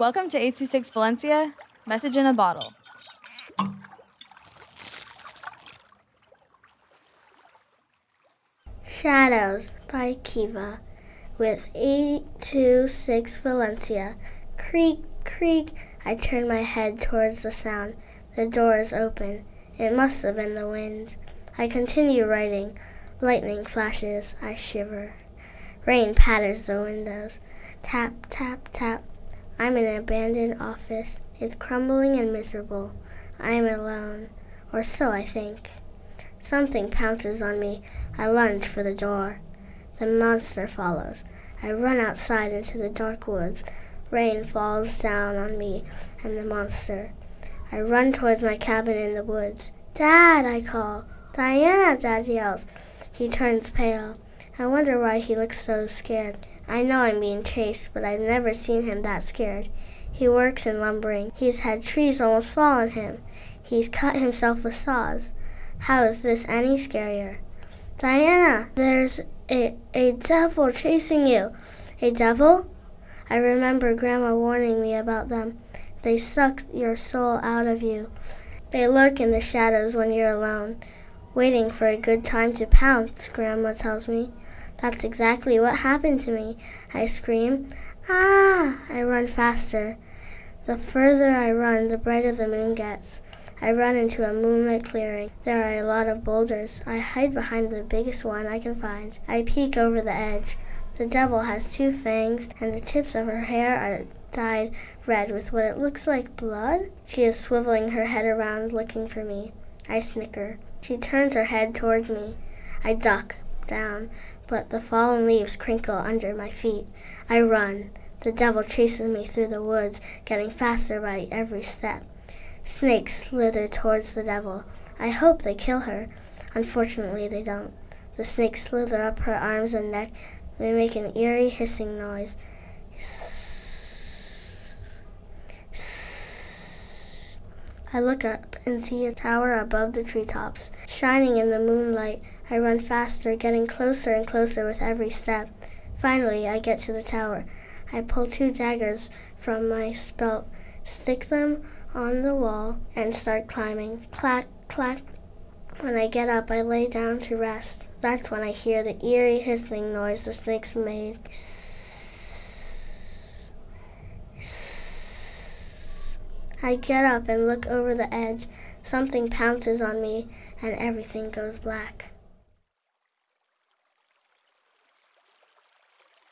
Welcome to 826 Valencia, message in a bottle. Shadows by Kiva with 826 Valencia. Creak, creak. I turn my head towards the sound. The door is open. It must have been the wind. I continue writing. Lightning flashes. I shiver. Rain patters the windows. Tap, tap, tap. I'm in an abandoned office. It's crumbling and miserable. I am alone, or so I think. Something pounces on me. I lunge for the door. The monster follows. I run outside into the dark woods. Rain falls down on me and the monster. I run towards my cabin in the woods. Dad, I call. Diana, Dad yells. He turns pale. I wonder why he looks so scared. I know I'm being chased, but I've never seen him that scared. He works in lumbering. He's had trees almost fall on him. He's cut himself with saws. How is this any scarier? Diana, there's a, a devil chasing you. A devil? I remember Grandma warning me about them. They suck your soul out of you. They lurk in the shadows when you're alone, waiting for a good time to pounce, Grandma tells me. That's exactly what happened to me. I scream. Ah! I run faster. The further I run, the brighter the moon gets. I run into a moonlit clearing. There are a lot of boulders. I hide behind the biggest one I can find. I peek over the edge. The devil has two fangs, and the tips of her hair are dyed red with what it looks like blood. She is swiveling her head around looking for me. I snicker. She turns her head towards me. I duck down, but the fallen leaves crinkle under my feet. I run. The devil chases me through the woods, getting faster by every step. Snakes slither towards the devil. I hope they kill her. Unfortunately, they don't. The snakes slither up her arms and neck. They make an eerie hissing noise. I look up and see a tower above the treetops, shining in the moonlight. I run faster, getting closer and closer with every step. Finally, I get to the tower. I pull two daggers from my belt, stick them on the wall, and start climbing. Clack, clack. When I get up, I lay down to rest. That's when I hear the eerie hissing noise the snakes made. I get up and look over the edge. Something pounces on me, and everything goes black.